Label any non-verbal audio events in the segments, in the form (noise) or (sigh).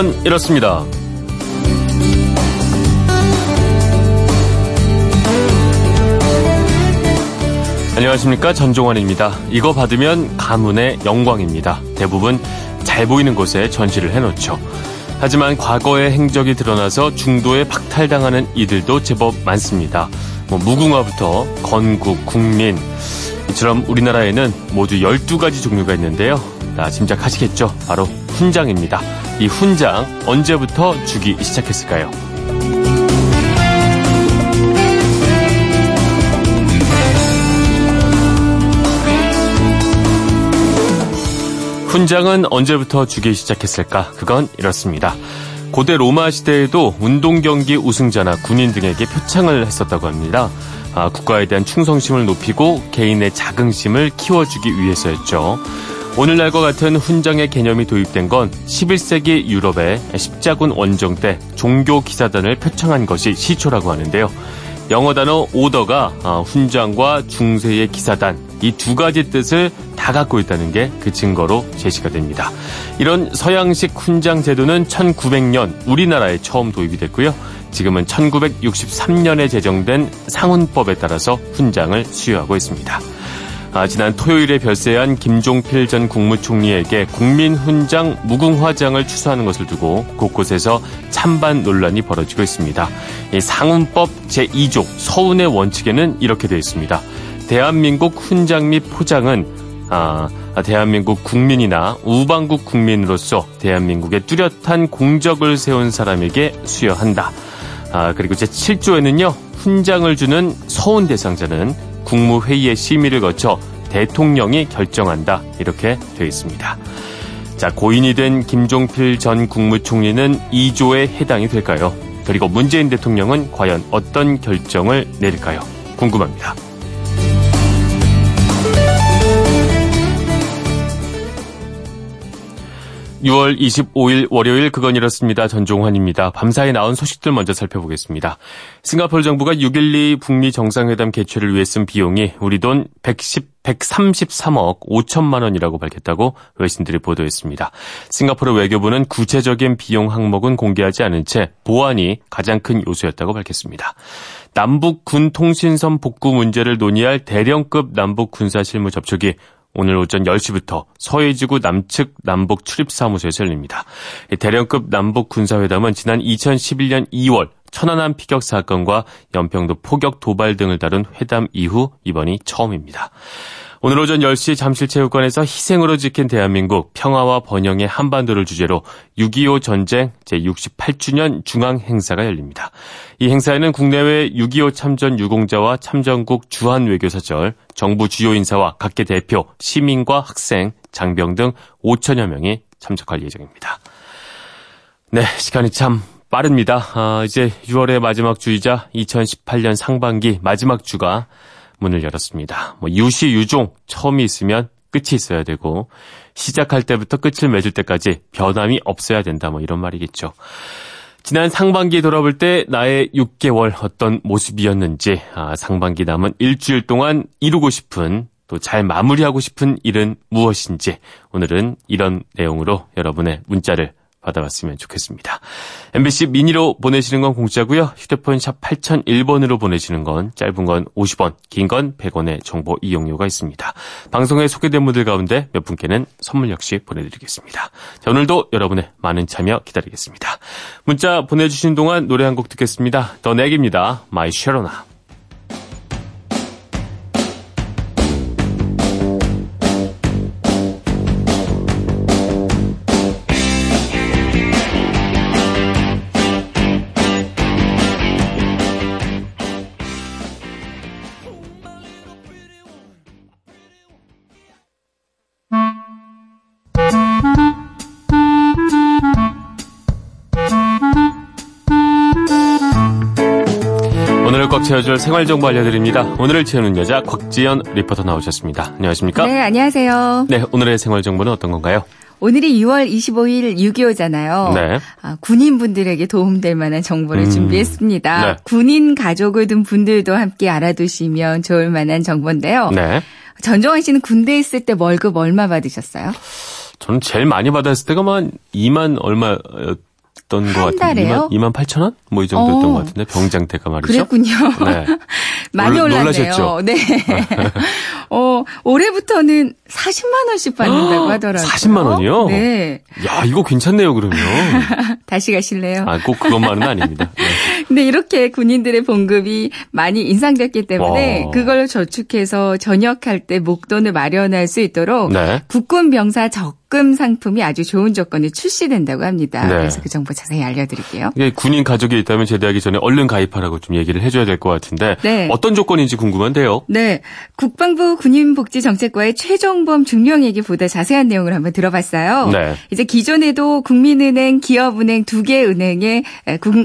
그건 이렇습니다. 안녕하십니까 전종환입니다. 이거 받으면 가문의 영광입니다. 대부분 잘 보이는 곳에 전시를 해놓죠. 하지만 과거의 행적이 드러나서 중도에 박탈당하는 이들도 제법 많습니다. 뭐 무궁화부터 건국, 국민 이처럼 우리나라에는 모두 12가지 종류가 있는데요. 다 짐작하시겠죠? 바로 훈장입니다. 이 훈장 언제부터 주기 시작했을까요? 훈장은 언제부터 주기 시작했을까? 그건 이렇습니다. 고대 로마 시대에도 운동 경기 우승자나 군인 등에게 표창을 했었다고 합니다. 아, 국가에 대한 충성심을 높이고 개인의 자긍심을 키워주기 위해서였죠. 오늘날과 같은 훈장의 개념이 도입된 건 11세기 유럽의 십자군 원정 때 종교 기사단을 표창한 것이 시초라고 하는데요. 영어 단어 오더가 아, 훈장과 중세의 기사단 이 두 가지 뜻을 다 갖고 있다는 게 그 증거로 제시가 됩니다. 이런 서양식 훈장 제도는 1900년 우리나라에 처음 도입이 됐고요. 지금은 1963년에 제정된 상훈법에 따라서 훈장을 수여하고 있습니다. 아, 지난 토요일에 별세한 김종필 전 국무총리에게 국민훈장 무궁화장을 추수하는 것을 두고 곳곳에서 찬반 논란이 벌어지고 있습니다. 상훈법 제2조 서운의 원칙에는 이렇게 되어 있습니다. 대한민국 훈장 및 포장은 아, 대한민국 국민이나 우방국 국민으로서 대한민국의 뚜렷한 공적을 세운 사람에게 수여한다. 아, 그리고 제7조에는요, 훈장을 주는 서운 대상자는 국무회의의 심의를 거쳐 대통령이 결정한다. 이렇게 되어 있습니다. 자, 고인이 된 김종필 전 국무총리는 2조에 해당이 될까요? 그리고 문재인 대통령은 과연 어떤 결정을 내릴까요? 궁금합니다. 6월 25일 월요일 그건 이렇습니다. 전종환입니다. 밤사이 나온 소식들 먼저 살펴보겠습니다. 싱가포르 정부가 6.12 북미 정상회담 개최를 위해 쓴 비용이 우리 돈 110, 133억 5천만 원이라고 밝혔다고 외신들이 보도했습니다. 싱가포르 외교부는 구체적인 비용 항목은 공개하지 않은 채 보안이 가장 큰 요소였다고 밝혔습니다. 남북 군 통신선 복구 문제를 논의할 대령급 남북 군사 실무 접촉이 오늘 오전 10시부터 서해지구 남측 남북 출입사무소에서 열립니다. 대령급 남북 군사회담은 지난 2011년 2월 천안함 피격 사건과 연평도 포격 도발 등을 다룬 회담 이후 이번이 처음입니다. 오늘 오전 10시 잠실체육관에서 희생으로 지킨 대한민국 평화와 번영의 한반도를 주제로 6.25 전쟁 제68주년 중앙 행사가 열립니다. 이 행사에는 국내외 6.25 참전 유공자와 참전국 주한 외교사절, 정부 주요 인사와 각계 대표, 시민과 학생, 장병 등 5천여 명이 참석할 예정입니다. 네, 시간이 참 빠릅니다. 아, 이제 6월의 마지막 주이자 2018년 상반기 마지막 주가 문을 열었습니다. 뭐 유시 유종 처음이 있으면 끝이 있어야 되고 시작할 때부터 끝을 맺을 때까지 변함이 없어야 된다 뭐 이런 말이겠죠. 지난 상반기에 돌아볼 때 나의 6개월 어떤 모습이었는지 아, 상반기 남은 일주일 동안 이루고 싶은 또 잘 마무리하고 싶은 일은 무엇인지 오늘은 이런 내용으로 여러분의 문자를 받아봤으면 좋겠습니다. MBC 미니로 보내시는 건 공짜고요. 휴대폰 샵 8001번으로 보내시는 건 짧은 건 50원, 긴 건 100원의 정보 이용료가 있습니다. 방송에 소개된 분들 가운데 몇 분께는 선물 역시 보내드리겠습니다. 자, 오늘도 여러분의 많은 참여 기다리겠습니다. 문자 보내주신 동안 노래 한 곡 듣겠습니다. The Knack입니다. My Sharona. 채워줄 생활 정보 알려드립니다. 오늘을 채우는 여자 곽지연 리포터 나오셨습니다. 안녕하십니까? 네, 안녕하세요. 네, 오늘의 생활 정보는 어떤 건가요? 오늘이 6월 25일 6.25잖아요. 네. 아, 군인분들에게 도움될 만한 정보를 음, 준비했습니다. 네. 군인 가족을 둔 분들도 함께 알아두시면 좋을 만한 정보인데요. 네. 전정환 씨는 군대에 있을 때 월급 얼마 받으셨어요? 저는 제일 많이 받았을 때가 만 2만 얼마 것 같은데 2만, 2만 8천 원? 뭐 이 정도였던 어. 것 같은데 병장대가 말이죠. 그랬군요. 네. (laughs) 많이 놀, 올랐네요. 놀라셨죠? 네. (laughs) 어, 올해부터는 40만 원씩 받는다고 하더라고요. 40만 원이요? 네. 야, 이거 괜찮네요, 그러면. (laughs) 다시 가실래요? 아, 꼭 그것만은 아닙니다. 네. 근데 이렇게 군인들의 봉급이 많이 인상됐기 때문에 와. 그걸 저축해서 전역할 때 목돈을 마련할 수 있도록 네. 국군 병사 적 적금 상품이 아주 좋은 조건에 출시된다고 합니다. 네. 그래서 그 정보 자세히 알려드릴게요. 예, 군인 가족이 있다면 제대하기 전에 얼른 가입하라고 좀 얘기를 해줘야 될 것 같은데 네. 어떤 조건인지 궁금한데요. 네, 국방부 군인복지정책과의 최종범 중령얘기보다 자세한 내용을 한번 들어봤어요. 네. 이제 기존에도 국민은행, 기업은행 두 개 은행에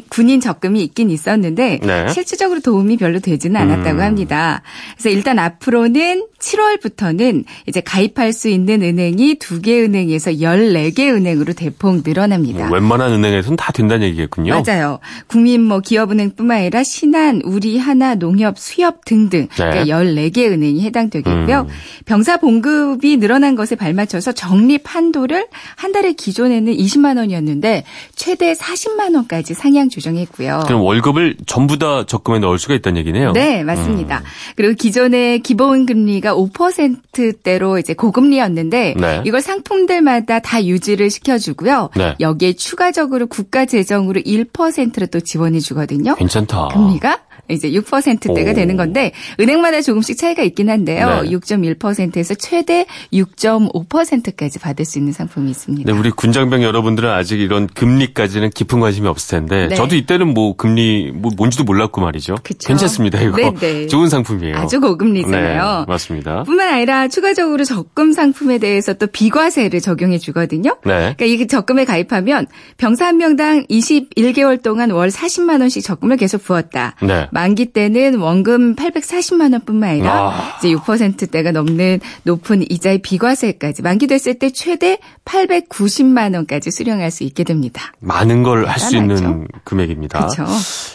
군인 적금이 있긴 있었는데 네. 실질적으로 도움이 별로 되지는 않았다고 음. 합니다. 그래서 일단 앞으로는 7월부터는 이제 가입할 수 있는 은행이 두개 은행에서 14개 은행으로 대폭 늘어납니다. 뭐 웬만한 은행에서는 다 된다는 얘기겠군요. 맞아요. 국민 뭐 기업은행뿐만 아니라 신한, 우리, 하나, 농협, 수협 등등 네. 그러니까 14개 은행이 해당되겠고요. 음. 병사 봉급이 늘어난 것에 발맞춰서 적립 한도를 한 달에 기존에는 20만 원이었는데 최대 40만 원까지 상향 조정했고요. 그럼 월급을 전부 다 적금에 넣을 수가 있다는 얘기네요. 네, 맞습니다. 음. 그리고 기존의 기본 금리가 5%대로 이제 고금리였는데 네. 이걸 상품들마다 다 유지를 시켜주고요. 네. 여기에 추가적으로 국가 재정으로 1%를 또 지원해 주거든요. 괜찮다. 금리가 이제 6%대가 오. 되는 건데 은행마다 조금씩 차이가 있긴 한데요. 네. 6.1%에서 최대 6.5%까지 받을 수 있는 상품이 있습니다. 네, 우리 군장병 여러분들은 아직 이런 금리까지는 깊은 관심이 없을 텐데 네. 저도 이때는 뭐 금리 뭐 뭔지도 몰랐고 말이죠. 그쵸? 괜찮습니다. 이거 네, 네. 좋은 상품이에요. 아주 고금리잖아요. 네, 맞습니다. 뿐만 아니라 추가적으로 적금 상품에 대해서 또 비과세를 적용해 주거든요. 네. 그러니까 이 적금에 가입하면 병사 한 명당 21개월 동안 월 40만 원씩 적금을 계속 부었다. 네. 만기 때는 원금 840만 원뿐만 아니라 아. 이제 6%대가 넘는 높은 이자의 비과세까지 만기됐을 때 최대 890만 원까지 수령할 수 있게 됩니다. 많은 걸 할 수 있는 금액입니다. 그렇죠.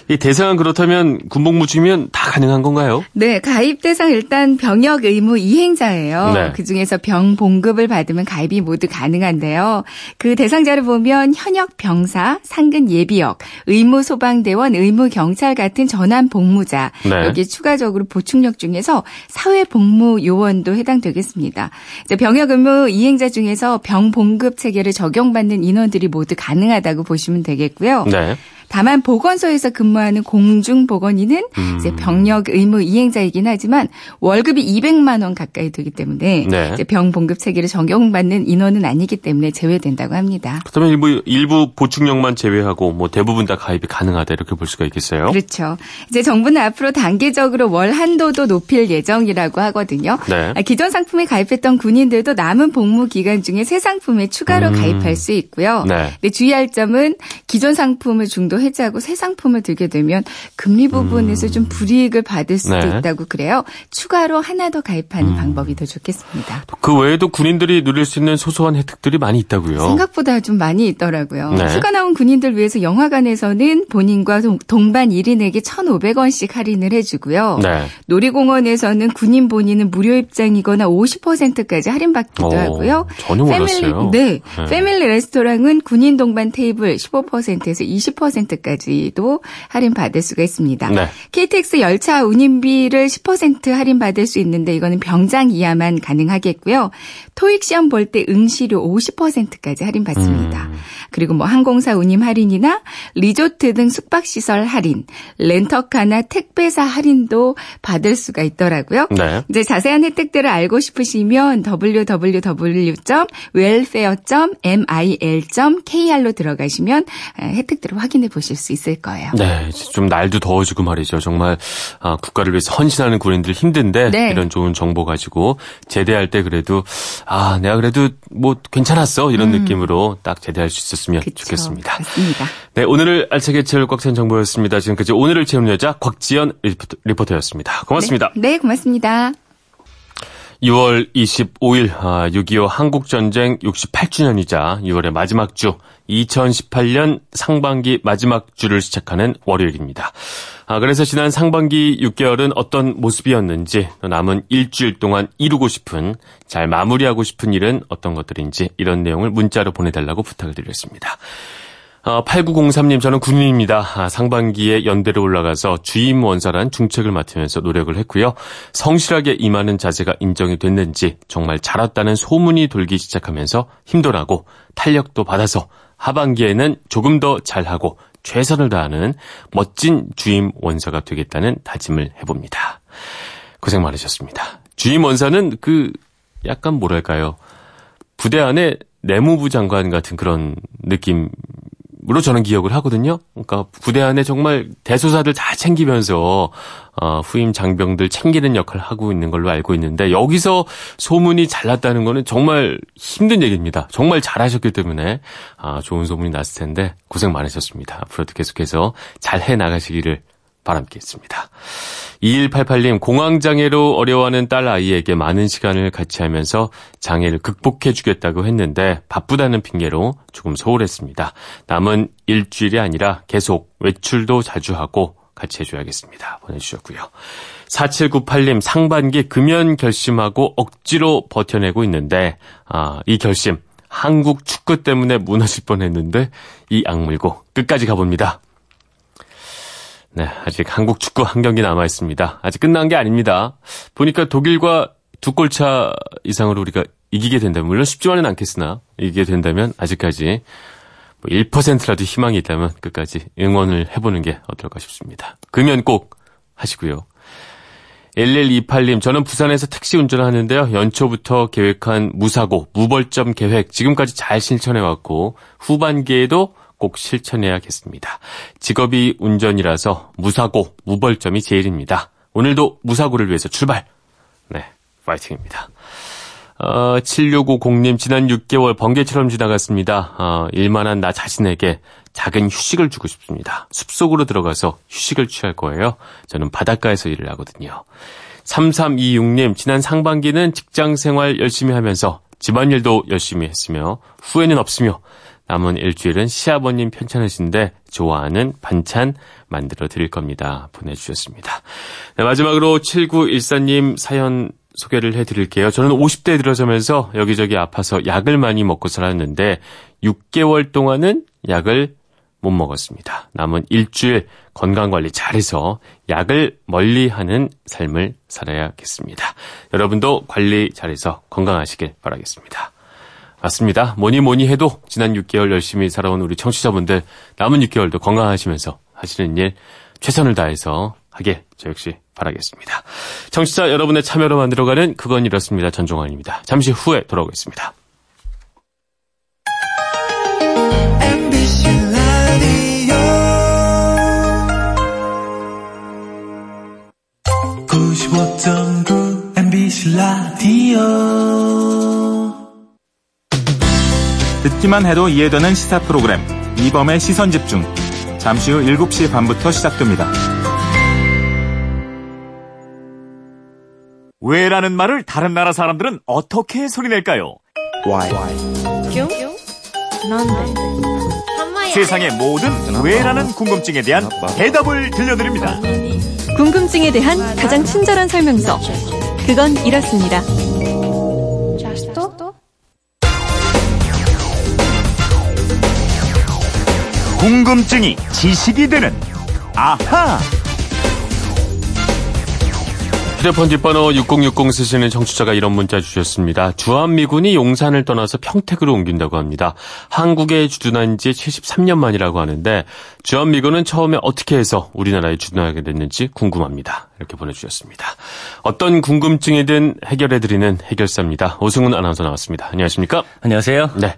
이 대상은 그렇다면 군복무 중이면 다 가능한 건가요? 네, 가입 대상 일단 병역 의무 이행자예요. 네. 그 중에서 병 봉급을 받으면 가입이 모두 가능한데요. 그 대상자를 보면 현역 병사, 상근 예비역, 의무 소방대원, 의무 경찰 같은 전환 복무자 네. 여기 추가적으로 보충력 중에서 사회 복무 요원도 해당되겠습니다. 병역 의무 이행자 중에서 병 봉급 체계를 적용받는 인원들이 모두 가능하다고 보시면 되겠고요. 네. 다만 보건소에서 근무하는 공중보건인은 음. 이제 병력 의무 이행자이긴 하지만 월급이 200만 원 가까이 되기 때문에 네. 이제 병 봉급 체계를 적용받는 인원은 아니기 때문에 제외된다고 합니다. 그렇다면 일부 일부 보충력만 제외하고 뭐 대부분 다 가입이 가능하다 이렇게 볼 수가 있겠어요. 그렇죠. 이제 정부는 앞으로 단계적으로 월 한도도 높일 예정이라고 하거든요. 네. 아, 기존 상품에 가입했던 군인들도 남은 복무 기간 중에 새 상품에 추가로 음. 가입할 수 있고요. 네. 근데 주의할 점은 기존 상품을 중도 해지하고 새 상품을 들게 되면 금리 부분에서 음. 좀 불이익을 받을 수도 네. 있다고 그래요. 추가로 하나 더 가입하는 음. 방법이 더 좋겠습니다. 그 외에도 군인들이 누릴 수 있는 소소한 혜택들이 많이 있다고요. 생각보다 좀 많이 있더라고요. 네. 휴가 나온 군인들 위해서 영화관에서는 본인과 동반 1인에게 1,500원씩 할인을 해주고요. 네. 놀이공원에서는 군인 본인은 무료 입장이거나 50%까지 할인받기도 오, 하고요. 전혀 몰랐어요. 패밀리, 네. 네. 패밀리 레스토랑은 군인 동반 테이블 15%에서 20% 10%까지도 할인 받을 수가 있습니다. 네. KTX 열차 운임비를 10% 할인 받을 수 있는데 이거는 병장 이하만 가능하겠고요. 토익 시험 볼 때 응시료 50%까지 할인 받습니다. 음. 그리고 뭐 항공사 운임 할인이나 리조트 등 숙박 시설 할인, 렌터카나 택배사 할인도 받을 수가 있더라고요. 네. 이제 자세한 혜택들을 알고 싶으시면 www.welfare.mil.kr로 들어가시면 혜택들을 확인해 보실 수 있을 거예요. 네, 좀 날도 더워지고 말이죠. 정말 아, 국가를 위해서 헌신하는 군인들 힘든데 네. 이런 좋은 정보 가지고 제대할 때 그래도 아 내가 그래도 뭐 괜찮았어 이런 음. 느낌으로 딱 제대할 수 있었으면 그쵸, 좋겠습니다. 맞습니다. 네, 오늘을 알차게 채울 꽉 찬 정보였습니다. 지금까지 오늘을 채우는 여자 곽지연 리포터, 였습니다 고맙습니다. 네, 네 고맙습니다. 6월 25일 6.25 한국전쟁 68주년이자 6월의 마지막 주 2018년 상반기 마지막 주를 시작하는 월요일입니다. 아, 그래서 지난 상반기 6개월은 어떤 모습이었는지 남은 일주일 동안 이루고 싶은 잘 마무리하고 싶은 일은 어떤 것들인지 이런 내용을 문자로 보내달라고 부탁을 드렸습니다. 어, 8903님, 저는 군인입니다. 아, 상반기에 연대로 올라가서 주임 원사란 중책을 맡으면서 노력을 했고요. 성실하게 임하는 자세가 인정이 됐는지 정말 잘했다는 소문이 돌기 시작하면서 힘도 나고 탄력도 받아서 하반기에는 조금 더 잘하고 최선을 다하는 멋진 주임 원사가 되겠다는 다짐을 해봅니다. 고생 많으셨습니다. 주임 원사는 그 약간 뭐랄까요. 부대 안에 내무부 장관 같은 그런 느낌 으로 저는 기억을 하거든요. 그러니까 부대 안에 정말 대소사들 다 챙기면서 어, 후임 장병들 챙기는 역할을 하고 있는 걸로 알고 있는데 여기서 소문이 잘 났다는 거는 정말 힘든 얘기입니다. 정말 잘하셨기 때문에 아, 좋은 소문이 났을 텐데 고생 많으셨습니다. 앞으로도 계속해서 잘 해 나가시기를 바람겠습니다. 2188님, 공황장애로 어려워하는 딸 아이에게 많은 시간을 같이 하면서 장애를 극복해 주겠다고 했는데 바쁘다는 핑계로 조금 소홀했습니다. 남은 일주일이 아니라 계속 외출도 자주 하고 같이 해줘야겠습니다. 보내주셨고요. 4798님, 상반기 금연 결심하고 억지로 버텨내고 있는데, 아, 이 결심, 한국 축구 때문에 무너질 뻔 했는데, 이 악물고 끝까지 가봅니다. 네, 아직 한국 축구 한 경기 남아 있습니다. 아직 끝난 게 아닙니다. 보니까 독일과 두 골차 이상으로 우리가 이기게 된다면 물론 쉽지만은 않겠으나 이기게 된다면 아직까지 뭐 1%라도 희망이 있다면 끝까지 응원을 해보는 게 어떨까 싶습니다. 금연 꼭 하시고요. 1128님, 저는 부산에서 택시 운전을 하는데요. 연초부터 계획한 무사고, 무벌점 계획 지금까지 잘 실천해왔고 후반기에도 꼭 실천해야겠습니다. 직업이 운전이라서 무사고, 무벌점이 제일입니다. 오늘도 무사고를 위해서 출발! 네, 파이팅입니다. 어, 7650님, 지난 6개월 번개처럼 지나갔습니다. 어, 일만한 나 자신에게 작은 휴식을 주고 싶습니다. 숲속으로 들어가서 휴식을 취할 거예요. 저는 바닷가에서 일을 하거든요. 3326님, 지난 상반기는 직장 생활 열심히 하면서 집안일도 열심히 했으며 후회는 없으며 남은 일주일은 시아버님 편찮으신데 좋아하는 반찬 만들어 드릴 겁니다. 보내주셨습니다. 네, 마지막으로 7914님 사연 소개를 해드릴게요. 저는 50대에 들어서면서 여기저기 아파서 약을 많이 먹고 살았는데 6개월 동안은 약을 못 먹었습니다. 남은 일주일 건강관리 잘해서 약을 멀리하는 삶을 살아야겠습니다. 여러분도 관리 잘해서 건강하시길 바라겠습니다. 맞습니다. 뭐니 뭐니 해도 지난 6개월 열심히 살아온 우리 청취자분들 남은 6개월도 건강하시면서 하시는 일 최선을 다해서 하게 저 역시 바라겠습니다. 청취자 여러분의 참여로 만들어가는 그건 이렇습니다. 전종환입니다. 잠시 후에 돌아오겠습니다. MBC 라디오 듣기만 해도 이해되는 시사 프로그램 이범의 시선 집중. 잠시 후 7시 반부터 시작됩니다. 왜라는 말을 다른 나라 사람들은 어떻게 소리낼까요? Why? 세상의 모든 왜라는 궁금증에 대한 대답을 들려드립니다. 궁금증에 대한 가장 친절한 설명서. 그건 이렇습니다. 궁금증이 지식이 되는 아하. 휴대폰 뒷번호 6060 쓰시는 청취자가 이런 문자 주셨습니다. 주한미군이 용산을 떠나서 평택으로 옮긴다고 합니다. 한국에 주둔한 지 73년 만이라고 하는데 주한미군은 처음에 어떻게 해서 우리나라에 주둔하게 됐는지 궁금합니다. 이렇게 보내주셨습니다. 어떤 궁금증이든 해결해드리는 해결사입니다. 오승훈 아나운서 나왔습니다. 안녕하십니까? 안녕하세요. 네.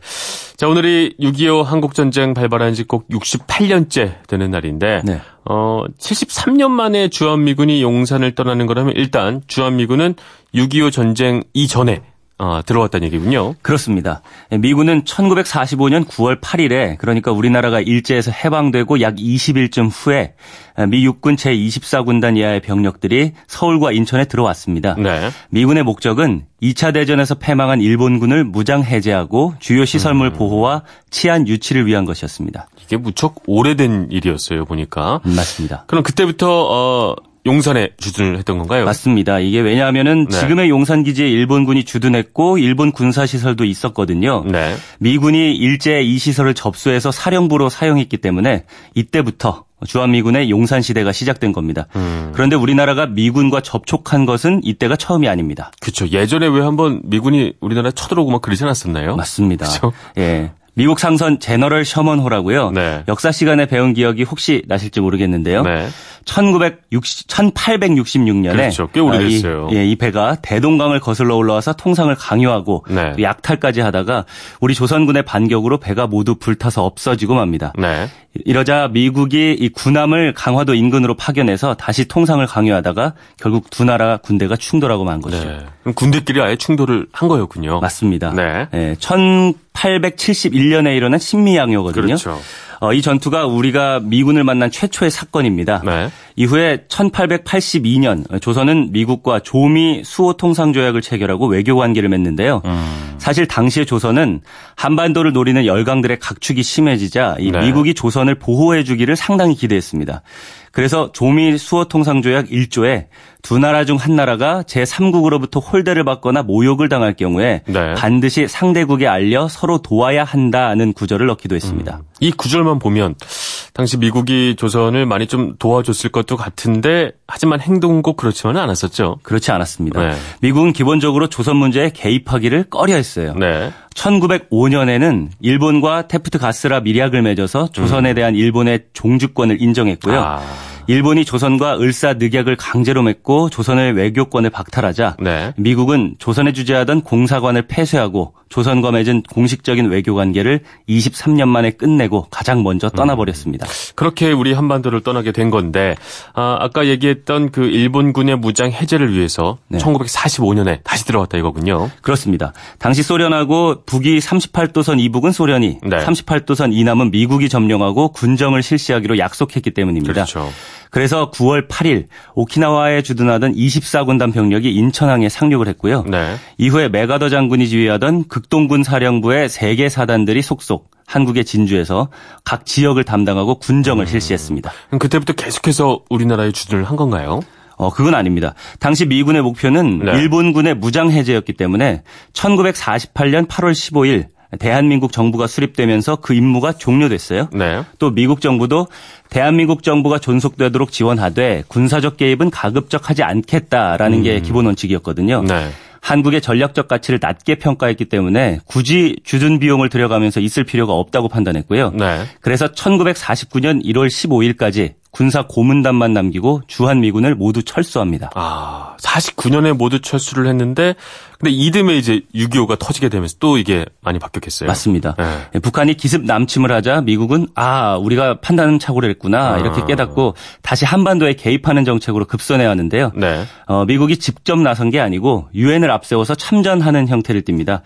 자, 오늘이 6.25 한국전쟁 발발한 지 꼭 68년째 되는 날인데, 네. 어, 73년 만에 주한미군이 용산을 떠나는 거라면 일단 주한미군은 6.25 전쟁 이전에 어, 들어왔다는 얘기군요. 그렇습니다. 미군은 1945년 9월 8일에 그러니까 우리나라가 일제에서 해방되고 약 20일쯤 후에 미 육군 제24군단 이하의 병력들이 서울과 인천에 들어왔습니다. 네. 미군의 목적은 2차 대전에서 패망한 일본군을 무장 해제하고 주요 시설물 음. 보호와 치안 유치를 위한 것이었습니다. 이게 무척 오래된 일이었어요, 보니까. 맞습니다. 그럼 그때부터 어 용산에 주둔을 했던 건가요? 맞습니다. 이게 왜냐하면은 네. 지금의 용산 기지에 일본군이 주둔했고 일본 군사 시설도 있었거든요. 네. 미군이 일제 이 시설을 접수해서 사령부로 사용했기 때문에 이때부터 주한미군의 용산 시대가 시작된 겁니다. 음. 그런데 우리나라가 미군과 접촉한 것은 이때가 처음이 아닙니다. 그렇죠. 예전에 왜 한번 미군이 우리나라 쳐들어오고 막 그러지 않았었나요? 맞습니다. 그렇죠? 예. 미국 상선 제너럴 셔먼호라고요. 네. 역사 시간에 배운 기억이 혹시 나실지 모르겠는데요. 네. 1960, 1866년에 그렇죠. 꽤 오래됐어요. 이, 예, 이 배가 대동강을 거슬러 올라와서 통상을 강요하고 네. 약탈까지 하다가 우리 조선군의 반격으로 배가 모두 불타서 없어지고 맙니다. 네. 이러자 미국이 이 군함을 강화도 인근으로 파견해서 다시 통상을 강요하다가 결국 두 나라 군대가 충돌하고 만 거죠. 네. 그럼 군대끼리 아예 충돌을 한 거였군요. 맞습니다. 네. 네. 1871년에 일어난 신미양요거든요. 그렇죠. 어, 이 전투가 우리가 미군을 만난 최초의 사건입니다. 네. 이후에 1882년 조선은 미국과 조미 수호 통상 조약을 체결하고 외교 관계를 맺는데요. 음. 사실 당시의 조선은 한반도를 노리는 열강들의 각축이 심해지자 이 네. 미국이 조선을 보호해 주기를 상당히 기대했습니다. 그래서 조미 수호 통상 조약 1조에 두 나라 중 한 나라가 제3국으로부터 홀대를 받거나 모욕을 당할 경우에 네. 반드시 상대국에 알려 서로 도와야 한다는 구절을 넣기도 했습니다. 음. 이 구절만 보면 당시 미국이 조선을 많이 좀 도와줬을 것도 같은데 하지만 행동은 꼭 그렇지만은 않았었죠. 그렇지 않았습니다. 네. 미국은 기본적으로 조선 문제에 개입하기를 꺼려 했어요. 네. 1905년에는 일본과 테프트 가스라 미략을 맺어서 조선에 음. 대한 일본의 종주권을 인정했고요. 아. 일본이 조선과 을사늑약을 강제로 맺고 조선의 외교권을 박탈하자 네. 미국은 조선에 주재하던 공사관을 폐쇄하고 조선과 맺은 공식적인 외교 관계를 23년 만에 끝내고 가장 먼저 음. 떠나버렸습니다. 음. 그렇게 우리 한반도를 떠나게 된 건데 아, 아까 얘기했던 그 일본군의 무장 해제를 위해서 네. 1945년에 다시 들어왔다 이거군요. 그렇습니다. 당시 소련하고 북이 38도선 이북은 소련이 네. 38도선 이남은 미국이 점령하고 군정을 실시하기로 약속했기 때문입니다. 그렇죠. 그래서 9월 8일 오키나와에 주둔하던 24군단 병력이 인천항에 상륙을 했고요. 네. 이후에 메가더 장군이 지휘하던 극동군 사령부의 3개 사단들이 속속 한국의 진주에서 각 지역을 담당하고 군정을 음. 실시했습니다. 그때부터 계속해서 우리나라에 주둔을 한 건가요? 어, 그건 아닙니다. 당시 미군의 목표는 네. 일본군의 무장 해제였기 때문에 1948년 8월 15일 대한민국 정부가 수립되면서 그 임무가 종료됐어요. 네. 또 미국 정부도 대한민국 정부가 존속되도록 지원하되 군사적 개입은 가급적 하지 않겠다라는 음. 게 기본 원칙이었거든요. 네. 한국의 전략적 가치를 낮게 평가했기 때문에 굳이 주둔 비용을 들여가면서 있을 필요가 없다고 판단했고요. 네. 그래서 1949년 1월 15일까지 군사 고문단만 남기고 주한 미군을 모두 철수합니다. 아, 49년에 모두 철수를 했는데 근데 이듬해 이제 6.25가 터지게 되면서 또 이게 많이 바뀌었겠어요. 맞습니다. 네. 예, 북한이 기습 남침을 하자 미국은 아, 우리가 판단 착오를 했구나. 아. 이렇게 깨닫고 다시 한반도에 개입하는 정책으로 급선해 왔는데요. 네. 어, 미국이 직접 나선 게 아니고 유엔을 앞세워서 참전하는 형태를 띱니다.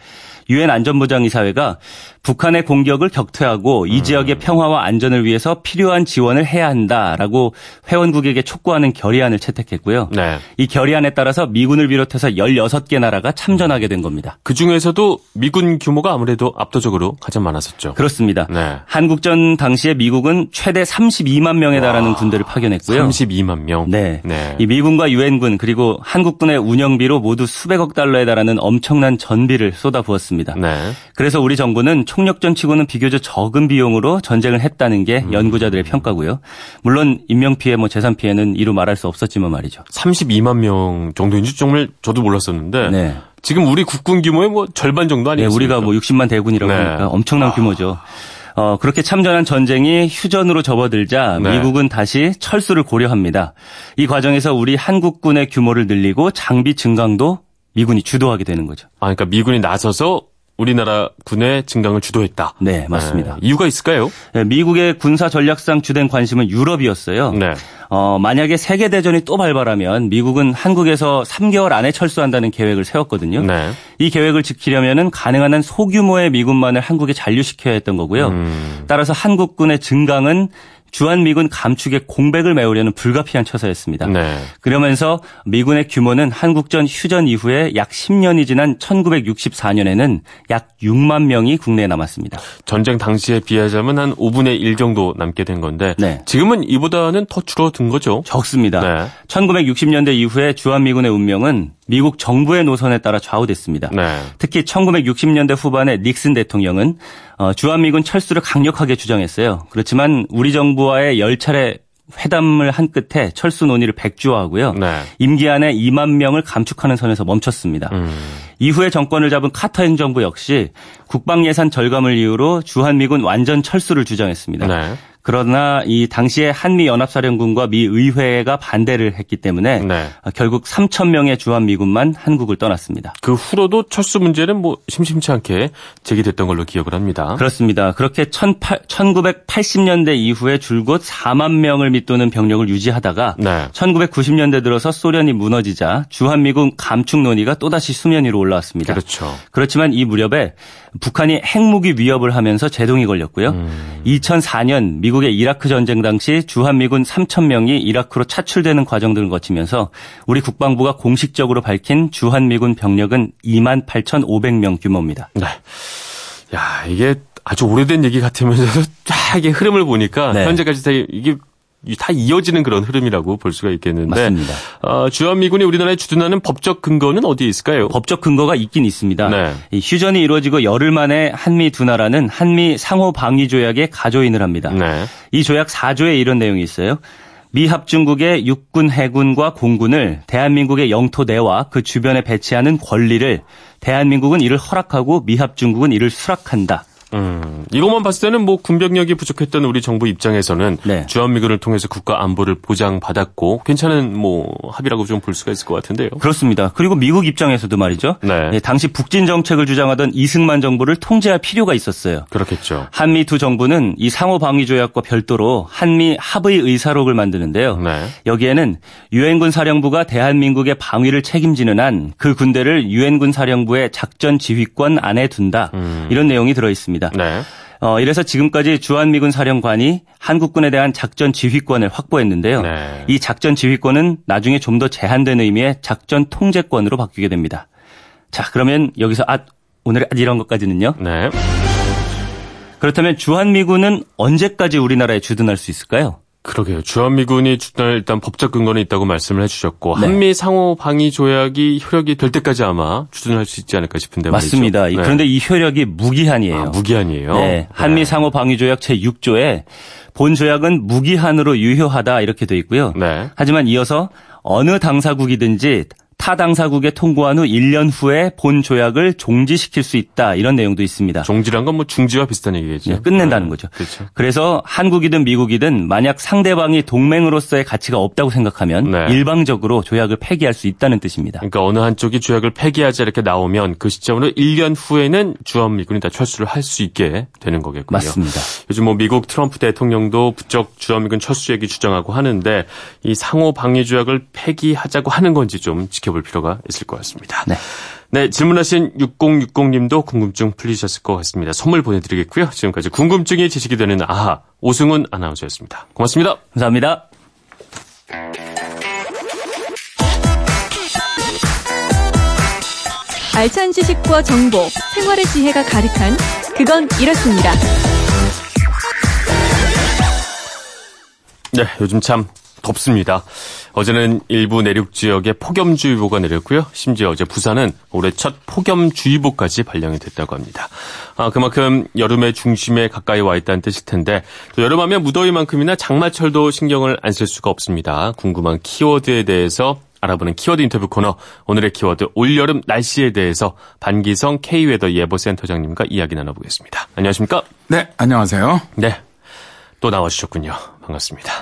유엔 안전보장이사회가 북한의 공격을 격퇴하고 이 음. 지역의 평화와 안전을 위해서 필요한 지원을 해야 한다라고 회원국에게 촉구하는 결의안을 채택했고요. 네. 이 결의안에 따라서 미군을 비롯해서 16개 나라가 참전하게 된 겁니다. 그 중에서도 미군 규모가 아무래도 압도적으로 가장 많았었죠. 그렇습니다. 네. 한국전 당시에 미국은 최대 32만 명에 달하는 와, 군대를 파견했고요. 32만 명. 네. 네. 이 미군과 유엔군 그리고 한국군의 운영비로 모두 수백억 달러에 달하는 엄청난 전비를 쏟아부었습니다. 네. 그래서 우리 정부는 총력전 치고는 비교적 적은 비용으로 전쟁을 했다는 게 음. 연구자들의 평가고요. 물론 인명 피해, 뭐 재산 피해는 이루 말할 수 없었지만 말이죠. 32만 명 정도인지 정말 저도 몰랐었는데 네. 지금 우리 국군 규모의 뭐 절반 정도 아니에요? 네, 우리가 뭐 60만 대군이라고 네. 하니까 엄청난 아. 규모죠. 어, 그렇게 참전한 전쟁이 휴전으로 접어들자 네. 미국은 다시 철수를 고려합니다. 이 과정에서 우리 한국군의 규모를 늘리고 장비 증강도 미군이 주도하게 되는 거죠. 아, 그러니까 미군이 나서서 우리나라 군의 증강을 주도했다. 네, 맞습니다. 네, 이유가 있을까요? 네, 미국의 군사 전략상 주된 관심은 유럽이었어요. 네. 어, 만약에 세계 대전이 또 발발하면 미국은 한국에서 3개월 안에 철수한다는 계획을 세웠거든요. 네. 이 계획을 지키려면은 가능한 한 소규모의 미군만을 한국에 잔류시켜야 했던 거고요. 음. 따라서 한국군의 증강은 주한미군 감축의 공백을 메우려는 불가피한 처사였습니다. 네. 그러면서 미군의 규모는 한국전 휴전 이후에 약 10년이 지난 1964년에는 약 6만 명이 국내에 남았습니다. 전쟁 당시에 비하자면 한 5분의 1 정도 남게 된 건데 네. 지금은 이보다는 더 줄어든 거죠. 적습니다. 네. 1960년대 이후에 주한미군의 운명은 미국 정부의 노선에 따라 좌우됐습니다. 네. 특히 1960년대 후반에 닉슨 대통령은 어, 주한미군 철수를 강력하게 주장했어요. 그렇지만 우리 정부 와의 열 차례 회담을 한 끝에 철수 논의를 백주화하고요. 네. 임기 안에 2만 명을 감축하는 선에서 멈췄습니다. 음. 이후에 정권을 잡은 카터 행정부 역시 국방 예산 절감을 이유로 주한미군 완전 철수를 주장했습니다. 네. 그러나 이 당시에 한미 연합사령군과 미 의회가 반대를 했기 때문에 네. 결국 3천 명의 주한 미군만 한국을 떠났습니다. 그 후로도 철수 문제는 뭐 심심치 않게 제기됐던 걸로 기억을 합니다. 그렇습니다. 그렇게 1980년대 이후에 줄곧 4만 명을 밑도는 병력을 유지하다가 네. 1990년대 들어서 소련이 무너지자 주한 미군 감축 논의가 또다시 수면 위로 올라왔습니다. 그렇죠. 그렇지만 이 무렵에 북한이 핵무기 위협을 하면서 제동이 걸렸고요. 음. 2004년 미국 의 이라크 전쟁 당시 주한미군 3천 명이 이라크로 차출되는 과정들을 거치면서 우리 국방부가 공식적으로 밝힌 주한미군 병력은 2만 8,500명 규모입니다. 네. 야, 이게 아주 오래된 얘기 같으면서도 쫙 이게 흐름을 보니까 네. 현재까지 다 이게 다 이어지는 그런 흐름이라고 볼 수가 있겠는데 맞습니다. 어, 주한미군이 우리나라에 주둔하는 법적 근거는 어디에 있을까요? 법적 근거가 있긴 있습니다. 네. 휴전이 이루어지고 열흘 만에 한미 두 나라는 한미 상호 방위 조약에 가조인을 합니다. 네. 이 조약 4조에 이런 내용이 있어요. 미 합중국의 육군, 해군과 공군을 대한민국의 영토 내와 그 주변에 배치하는 권리를 대한민국은 이를 허락하고 미 합중국은 이를 수락한다. 음, 이것만 봤을 때는 뭐 군병력이 부족했던 우리 정부 입장에서는 네. 주한미군을 통해서 국가 안보를 보장받았고 괜찮은 뭐 합의라고 좀 볼 수가 있을 것 같은데요. 그렇습니다. 그리고 미국 입장에서도 말이죠. 네. 네, 당시 북진 정책을 주장하던 이승만 정부를 통제할 필요가 있었어요. 그렇겠죠. 한미 두 정부는 이 상호 방위 조약과 별도로 한미 합의 의사록을 만드는데요. 네. 여기에는 유엔군 사령부가 대한민국의 방위를 책임지는 한 그 군대를 유엔군 사령부의 작전 지휘권 안에 둔다. 음. 이런 내용이 들어 있습니다. 있습니다. 네. 어, 이래서 지금까지 주한미군 사령관이 한국군에 대한 작전 지휘권을 확보했는데요. 네. 이 작전 지휘권은 나중에 좀 더 제한된 의미의 작전 통제권으로 바뀌게 됩니다. 자, 그러면 여기서 아, 오늘의 이런 것까지는요. 네. 그렇다면 주한미군은 언제까지 우리나라에 주둔할 수 있을까요? 그러게요. 주한미군이 주둔할 일단 법적 근거는 있다고 말씀을 해주셨고 네. 한미 상호 방위 조약이 효력이 될 때까지 아마 주둔할 수 있지 않을까 싶은데 맞습니다. 네. 그런데 이 효력이 무기한이에요. 아, 무기한이에요. 네. 한미 상호 방위 조약 제 6조에 본 조약은 무기한으로 유효하다 이렇게 돼 있고요. 네. 하지만 이어서 어느 당사국이든지 타 당사국에 통보한 후 1년 후에 본 조약을 종지시킬 수 있다 이런 내용도 있습니다. 종지란 건 뭐 중지와 비슷한 얘기겠죠. 네, 끝낸다는 아, 거죠. 그렇죠. 그래서 한국이든 미국이든 만약 상대방이 동맹으로서의 가치가 없다고 생각하면 네. 일방적으로 조약을 폐기할 수 있다는 뜻입니다. 그러니까 어느 한쪽이 조약을 폐기하자 이렇게 나오면 그 시점으로 1년 후에는 주한 미군이 다 철수를 할 수 있게 되는 거겠군요. 맞습니다. 요즘 뭐 미국 트럼프 대통령도 부쩍 주한 미군 철수 얘기 주장하고 하는데 이 상호 방위 조약을 폐기하자고 하는 건지 좀 지켜. 지켜볼 필요가 있을 것 같습니다. 네. 네, 질문하신 6060님도 궁금증 풀리셨을 것 같습니다. 선물 보내드리겠고요. 지금까지 궁금증이 지식이 되는 아하 오승훈 아나운서였습니다. 고맙습니다. 감사합니다. 알찬 지식과 정보, 생활의 지혜가 가득한 그건 이렇습니다. 네, 요즘 참 덥습니다. 어제는 일부 내륙 지역에 폭염주의보가 내렸고요. 심지어 어제 부산은 올해 첫 폭염주의보까지 발령이 됐다고 합니다. 아, 그만큼 여름의 중심에 가까이 와 있다는 뜻일 텐데 또 여름하면 무더위만큼이나 장마철도 신경을 안 쓸 수가 없습니다. 궁금한 키워드에 대해서 알아보는 키워드 인터뷰 코너 오늘의 키워드 올여름 날씨에 대해서 반기성 K웨더 예보센터장님과 이야기 나눠보겠습니다. 안녕하십니까? 네, 안녕하세요. 네, 또 나와주셨군요. 반갑습니다.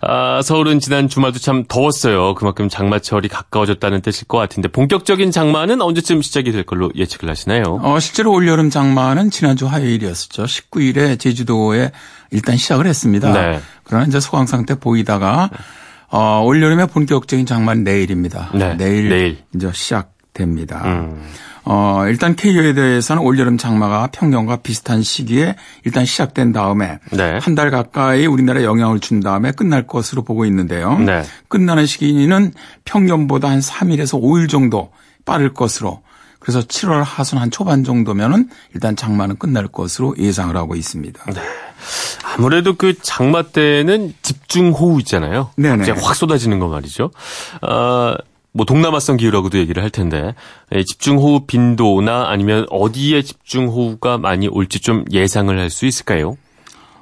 아, 서울은 지난 주말도 참 더웠어요. 그만큼 장마철이 가까워졌다는 뜻일 것 같은데 본격적인 장마는 언제쯤 시작이 될 걸로 예측을 하시나요? 어, 실제로 올여름 장마는 지난주 화요일이었었죠. 19일에 제주도에 일단 시작을 했습니다. 네. 그러나 이제 소강 상태 보이다가 어, 올여름의 본격적인 장마는 내일입니다. 네. 내일, 내일. 이제 시작 됩니다. 음. 어, 일단 KO에 대해서는 올여름 장마가 평년과 비슷한 시기에 일단 시작된 다음에 네. 한달 가까이 우리나라에 영향을 준 다음에 끝날 것으로 보고 있는데요. 네. 끝나는 시기는 평년보다 한 3일에서 5일 정도 빠를 것으로 그래서 7월 하순 한 초반 정도면은 일단 장마는 끝날 것으로 예상을 하고 있습니다. 네. 아무래도 그 장마 때는 집중 호우 있잖아요. 네네. 확 쏟아지는 거 말이죠. 어, 뭐 동남아성 기후라고도 얘기를 할 텐데 예, 집중호우 빈도나 아니면 어디에 집중호우가 많이 올지 좀 예상을 할 수 있을까요?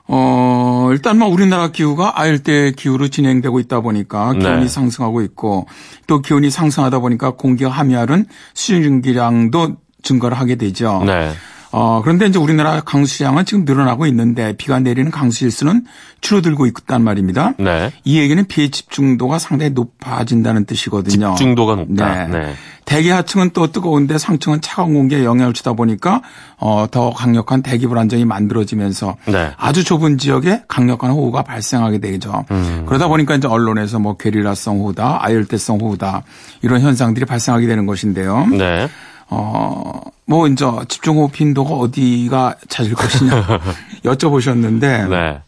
어, 일단 뭐 우리나라 기후가 아열대 기후로 진행되고 있다 보니까 기온이 네. 상승하고 있고 또 기온이 상승하다 보니까 공기 함유알은 수증기량도 증가를 하게 되죠. 네. 어, 그런데 이제 우리나라 강수량은 지금 늘어나고 있는데 비가 내리는 강수일수는 줄어들고 있단 말입니다. 네. 이 얘기는 비의 집중도가 상당히 높아진다는 뜻이거든요. 집중도가 높다. 네. 네. 대기 하층은 또 뜨거운데 상층은 차가운 공기에 영향을 주다 보니까 어, 더 강력한 대기 불안정이 만들어지면서 네. 아주 좁은 지역에 강력한 호우가 발생하게 되죠. 음. 그러다 보니까 이제 언론에서 뭐 게릴라성 호우다, 아열대성 호우다 이런 현상들이 발생하게 되는 것인데요. 네. 어, 뭐 이제 집중호우 빈도가 어디가 찾을 것이냐 (laughs) 여쭤보셨는데 네.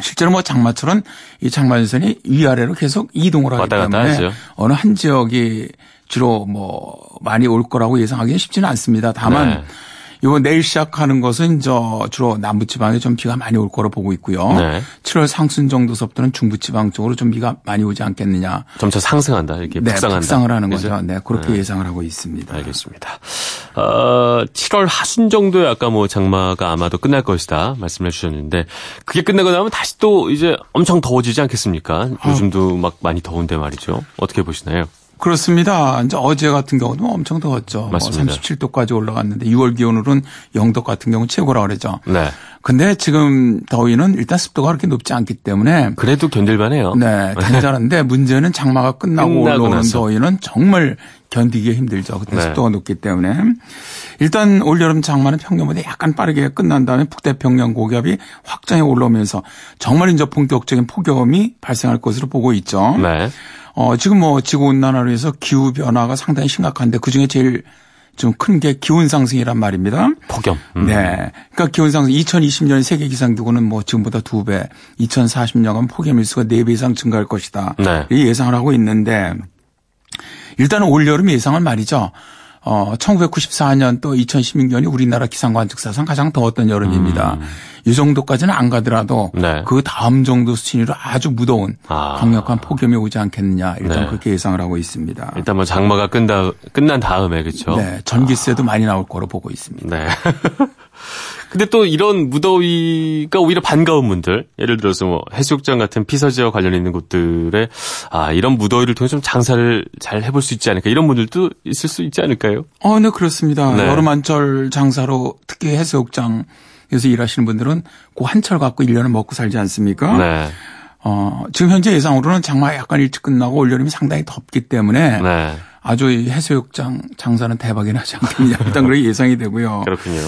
실제로 뭐 장마철은 이 장마전선이 위아래로 계속 이동을 하기 때문에 어느 한 지역이 주로 뭐 많이 올 거라고 예상하기는 쉽지는 않습니다. 다만 네. 이번 내일 시작하는 것은 저 주로 남부지방에 좀 비가 많이 올 거로 보고 있고요. 네. 7월 상순 정도서부터는 중부지방 쪽으로 좀 비가 많이 오지 않겠느냐. 점차 상승한다. 이렇게 네, 북상한다. 북상을 하는 그죠? 거죠. 네, 그렇게 네. 예상을 하고 있습니다. 알겠습니다. 어, 7월 하순 정도에 아까 뭐 장마가 아마도 끝날 것이다 말씀해 주셨는데 그게 끝나고 나면 다시 또 이제 엄청 더워지지 않겠습니까? 요즘도 막 많이 더운데 말이죠. 어떻게 보시나요? 그렇습니다. 이제 어제 같은 경우도 엄청 더웠죠. 맞습니다. 뭐 37도까지 올라갔는데 6월 기온으로는 0도 같은 경우 최고라 그러죠. 네. 근데 지금 더위는 일단 습도가 그렇게 높지 않기 때문에 그래도 견딜만해요. 네, 괜찮은데 (laughs) 문제는 장마가 끝나고 올라오는 나서. 더위는 정말 견디기 힘들죠. 그때 네. 습도가 높기 때문에 일단 올 여름 장마는 평년보다 약간 빠르게 끝난 다음에 북태평양 고기압이 확장해 올라오면서 정말 이제 본격적인 폭염이 발생할 것으로 보고 있죠. 네. 어, 지금 뭐 지구 온난화로 해서 기후 변화가 상당히 심각한데 그 중에 제일 좀 큰 게 기온 상승이란 말입니다. 폭염. 음. 네. 그러니까 기온 상승 2020년 세계 기상 기구는 뭐 지금보다 두 배, 2040년은 폭염 일수가 네배 이상 증가할 것이다. 네. 예상을 하고 있는데 일단은 올 여름 예상은 말이죠. 어, 1994년 또 2016년이 우리나라 기상관측사상 가장 더웠던 여름입니다. 음. 이 정도까지는 안 가더라도 네. 그 다음 정도 수준으로 아주 무더운 아. 강력한 폭염이 오지 않겠느냐 일단 네. 그렇게 예상을 하고 있습니다. 일단 뭐 장마가 끝나 끝난 다음에 그렇죠. 네, 전기세도 아. 많이 나올 거로 보고 있습니다. 네. (laughs) 근데 또 이런 무더위가 오히려 반가운 분들, 예를 들어서 뭐 해수욕장 같은 피서지와 관련 있는 곳들에 아 이런 무더위를 통해 좀 장사를 잘 해볼 수 있지 않을까 이런 분들도 있을 수 있지 않을까요? 어, 네 그렇습니다. 네. 여름한철 장사로 특히 해수욕장 에서 일하시는 분들은 그 한철 갖고 1년을 먹고 살지 않습니까? 네. 어, 지금 현재 예상으로는 장마 약간 일찍 끝나고 올여름이 상당히 덥기 때문에 네. 아주 해수욕장 장사는 대박이 나지 않겠냐 일단 그렇게 예상이 되고요. 그렇군요.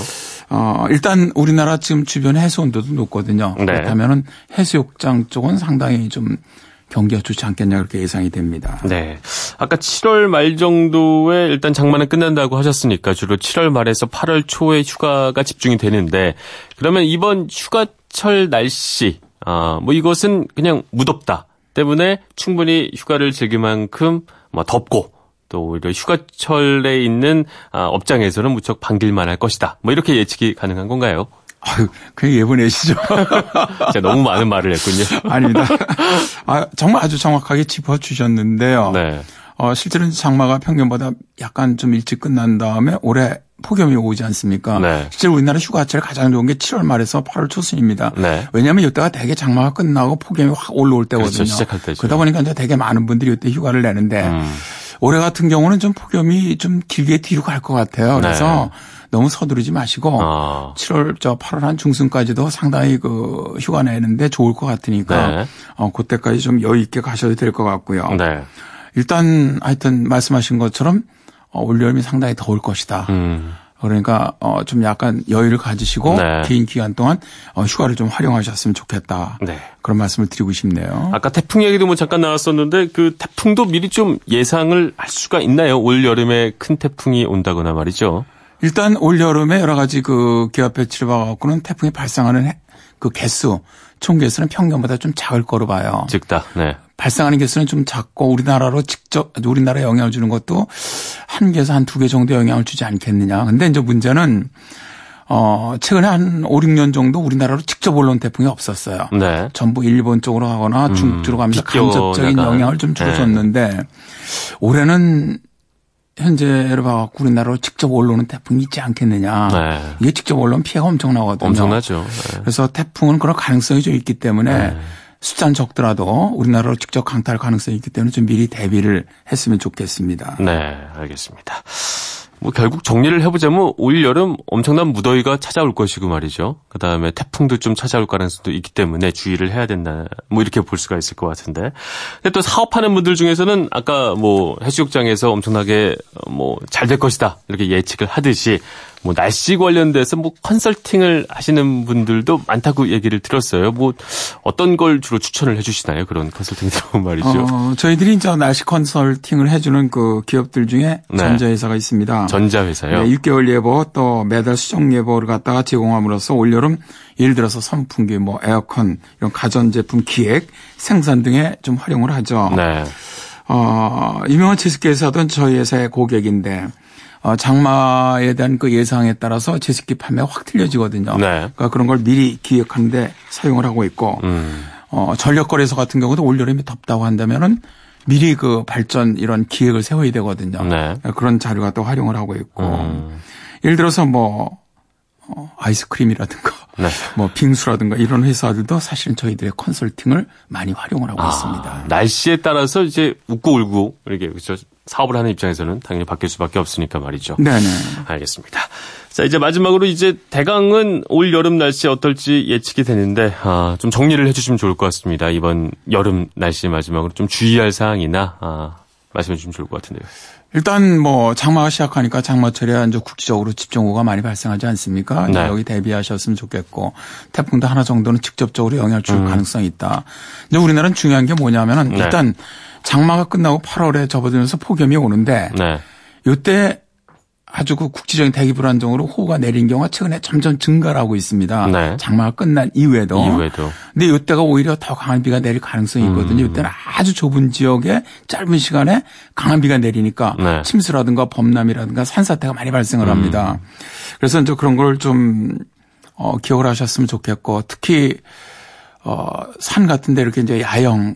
어, 일단 우리나라 지금 주변 해수 온도도 높거든요. 네. 그렇다면은 해수욕장 쪽은 상당히 좀 경기가 좋지 않겠냐 그렇게 예상이 됩니다. 네. 아까 7월 말 정도에 일단 장마는 끝난다고 하셨으니까 주로 7월 말에서 8월 초에 휴가가 집중이 되는데 그러면 이번 휴가철 날씨 아, 뭐 이것은 그냥 무덥다 때문에 충분히 휴가를 즐길 만큼 뭐 덥고 또 오히려 휴가철에 있는 아, 업장에서는 무척 반길만 할 것이다. 뭐 이렇게 예측이 가능한 건가요? 아유, 그냥 예보내시죠. (laughs) 제가 너무 많은 말을 했군요. (laughs) 아닙니다. 아, 정말 아주 정확하게 짚어주셨는데요. 네. 어, 실제로는 장마가 평년보다 약간 좀 일찍 끝난 다음에 올해 폭염이 오지 않습니까? 네. 실제 우리나라 휴가철 가장 좋은 게 7월 말에서 8월 초순입니다. 네. 왜냐하면 이때가 대개 장마가 끝나고 폭염이 확 올라올 때거든요. 그렇죠, 시작할 때죠. 그러다 보니까 이제 되게 많은 분들이 이때 휴가를 내는데 음. 올해 같은 경우는 좀 폭염이 좀 길게 뒤로 갈 것 같아요. 그래서 네. 너무 서두르지 마시고 아. 7월 저 8월 한 중순까지도 상당히 그 휴가 내는데 좋을 것 같으니까 네. 어 그때까지 좀 여유 있게 가셔도 될 것 같고요. 네. 일단 하여튼 말씀하신 것처럼 어, 올여름이 상당히 더울 것이다. 음. 그러니까 어 좀 약간 여유를 가지시고 네. 개인 기간 동안 어 휴가를 좀 활용하셨으면 좋겠다. 네. 그런 말씀을 드리고 싶네요. 아까 태풍 얘기도 뭐 잠깐 나왔었는데 그 태풍도 미리 좀 예상을 할 수가 있나요? 올 여름에 큰 태풍이 온다거나 말이죠. 일단 올 여름에 여러 가지 그 기압 배치를 봐갖고는 태풍이 발생하는 그 개수 총 개수는 평년보다 좀 작을 거로 봐요. 즉다. 네. 발생하는 개수는 좀 작고 우리나라로 직접 우리나라에 영향을 주는 것도 한 개에서 한 두 개 정도 영향을 주지 않겠느냐. 근데 이제 문제는 어 최근에 한 5, 6년 정도 우리나라로 직접 올라온 태풍이 없었어요. 네. 전부 일본 쪽으로 가거나 중국 쪽으로 가면서 간접적인 영향을 좀 줄여줬는데 네. 올해는 현재를 봐갖고 우리나라로 직접 올라오는 태풍이 있지 않겠느냐. 네. 이게 직접 올라오면 피해가 엄청나거든요. 엄청나죠. 네. 그래서 태풍은 그런 가능성이 좀 있기 때문에 네. 숫자는 적더라도 우리나라로 직접 강타할 가능성이 있기 때문에 좀 미리 대비를 했으면 좋겠습니다. 네, 알겠습니다. 뭐 결국 정리를 해보자면 올 여름 엄청난 무더위가 찾아올 것이고 말이죠. 그 다음에 태풍도 좀 찾아올 가능성도 있기 때문에 주의를 해야 된다. 뭐 이렇게 볼 수가 있을 것 같은데. 근데 또 사업하는 분들 중에서는 아까 뭐 해수욕장에서 엄청나게 뭐 잘 될 것이다 이렇게 예측을 하듯이 뭐 날씨 관련돼서 뭐 컨설팅을 하시는 분들도 많다고 얘기를 들었어요. 뭐 어떤 걸 주로 추천을 해주시나요? 그런 컨설팅 들어본 말이죠. 어, 저희들이 이제 날씨 컨설팅을 해주는 그 기업들 중에 네. 전자회사가 있습니다. 전자회사요? 네, 6개월 예보 또 매달 수정 예보를 갖다가 제공함으로써 올여름 예를 들어서 선풍기, 뭐 에어컨 이런 가전제품 기획, 생산 등에 좀 활용을 하죠. 네. 어, 유명한 제습기회사든 저희 회사의 고객인데 어, 장마에 대한 그 예상에 따라서 제습기 판매가 확 틀려지거든요. 네. 그러니까 그런 걸 미리 기획하는데 사용을 하고 있고 음. 어, 전력거래소 같은 경우도 올 여름에 덥다고 한다면은 미리 그 발전 이런 기획을 세워야 되거든요. 네. 그런 자료가 또 활용을 하고 있고 음. 예를 들어서 뭐 어, 아이스크림이라든가 네. (laughs) 뭐 빙수라든가 이런 회사들도 사실은 저희들의 컨설팅을 많이 활용을 하고 아, 있습니다. 날씨에 따라서 이제 웃고 울고 이렇게 그렇죠. 사업을 하는 입장에서는 당연히 바뀔 수밖에 없으니까 말이죠. 네네. 알겠습니다. 자, 이제 마지막으로 이제 대강은 올 여름 날씨 어떨지 예측이 되는데, 아, 좀 정리를 해주시면 좋을 것 같습니다. 이번 여름 날씨 마지막으로 좀 주의할 사항이나, 아, 말씀해 주시면 좋을 것 같은데요. 일단 뭐 장마가 시작하니까 장마철에 이제 국지적으로 집중호우가 많이 발생하지 않습니까? 네. 여기 대비하셨으면 좋겠고 태풍도 하나 정도는 직접적으로 영향을 줄 음. 가능성이 있다. 근데 우리나라는 중요한 게 뭐냐면은 네. 일단 장마가 끝나고 8월에 접어들면서 폭염이 오는데 네. 이때 아주 그 국지적인 대기 불안정으로 호우가 내린 경우가 최근에 점점 증가를 하고 있습니다. 네. 장마가 끝난 이후에도. 이후에도. 근데 이때가 오히려 더 강한 비가 내릴 가능성이 있거든요. 음. 이때는 아주 좁은 지역에 짧은 시간에 강한 비가 내리니까 네. 침수라든가 범람이라든가 산사태가 많이 발생을 합니다. 음. 그래서 이제 그런 걸 좀 어, 기억을 하셨으면 좋겠고 특히 어, 산 같은 데 이렇게 이제 야영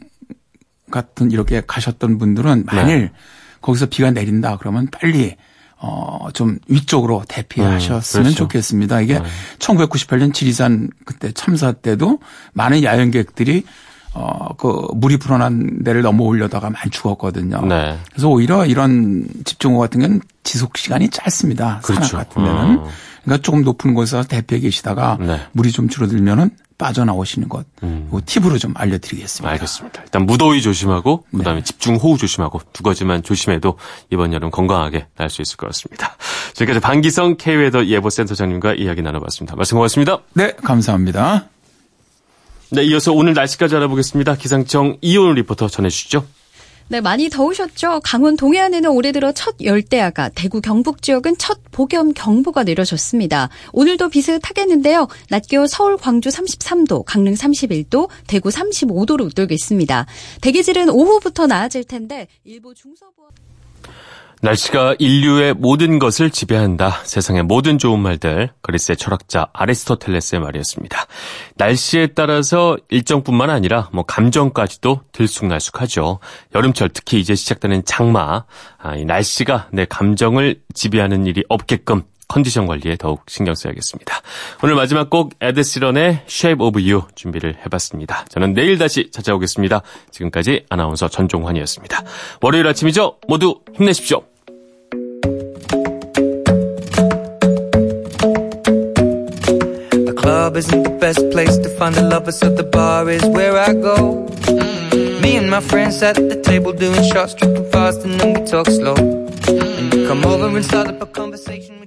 같은 이렇게 가셨던 분들은 만일 네. 거기서 비가 내린다 그러면 빨리 어, 좀 위쪽으로 대피하셨으면 음, 그렇죠. 좋겠습니다. 이게 네. 1998년 지리산 그때 참사 때도 많은 야영객들이 어, 그 물이 불어난 데를 넘어오려다가 많이 죽었거든요. 네. 그래서 오히려 이런 집중호우 같은 경우는 지속 시간이 짧습니다. 그렇죠. 산악 같은 데는. 어. 그러니까 조금 높은 곳에서 대피해 계시다가 네. 물이 좀 줄어들면은 빠져나오시는 것. 음. 팁으로 좀 알려드리겠습니다. 알겠습니다. 일단 무더위 조심하고 그다음에 네. 집중 호우 조심하고 두 가지만 조심해도 이번 여름 건강하게 날 수 있을 것 같습니다. 지금까지 반기성 K웨더 예보센터장님과 이야기 나눠봤습니다. 말씀 고맙습니다. 네, 감사합니다. 네, 이어서 오늘 날씨까지 알아보겠습니다. 기상청 이온 리포터 전해주시죠. 네, 많이 더우셨죠? 강원 동해안에는 올해 들어 첫 열대야가, 대구 경북 지역은 첫 복염 경보가 내려졌습니다. 오늘도 비슷하겠는데요. 낮 기온 서울, 광주 33도, 강릉 31도, 대구 35도로 웃돌겠습니다. 대기질은 오후부터 나아질 텐데 일부 중서부 날씨가 인류의 모든 것을 지배한다. 세상의 모든 좋은 말들. 그리스의 철학자 아리스토텔레스의 말이었습니다. 날씨에 따라서 일정뿐만 아니라 뭐 감정까지도 들쑥날쑥하죠. 여름철 특히 이제 시작되는 장마. 아, 이 날씨가 내 감정을 지배하는 일이 없게끔 컨디션 관리에 더욱 신경 써야겠습니다. 오늘 마지막 곡 에드시런의 Shape of You 준비를 해봤습니다. 저는 내일 다시 찾아오겠습니다. 지금까지 아나운서 전종환이었습니다. 월요일 아침이죠? 모두 힘내십시오. Club isn't the best place to find the lovers, so the bar is where I go. Mm. Me and my friends at the table doing shots, tripping fast, and then we talk slow. And you come over and start up a conversation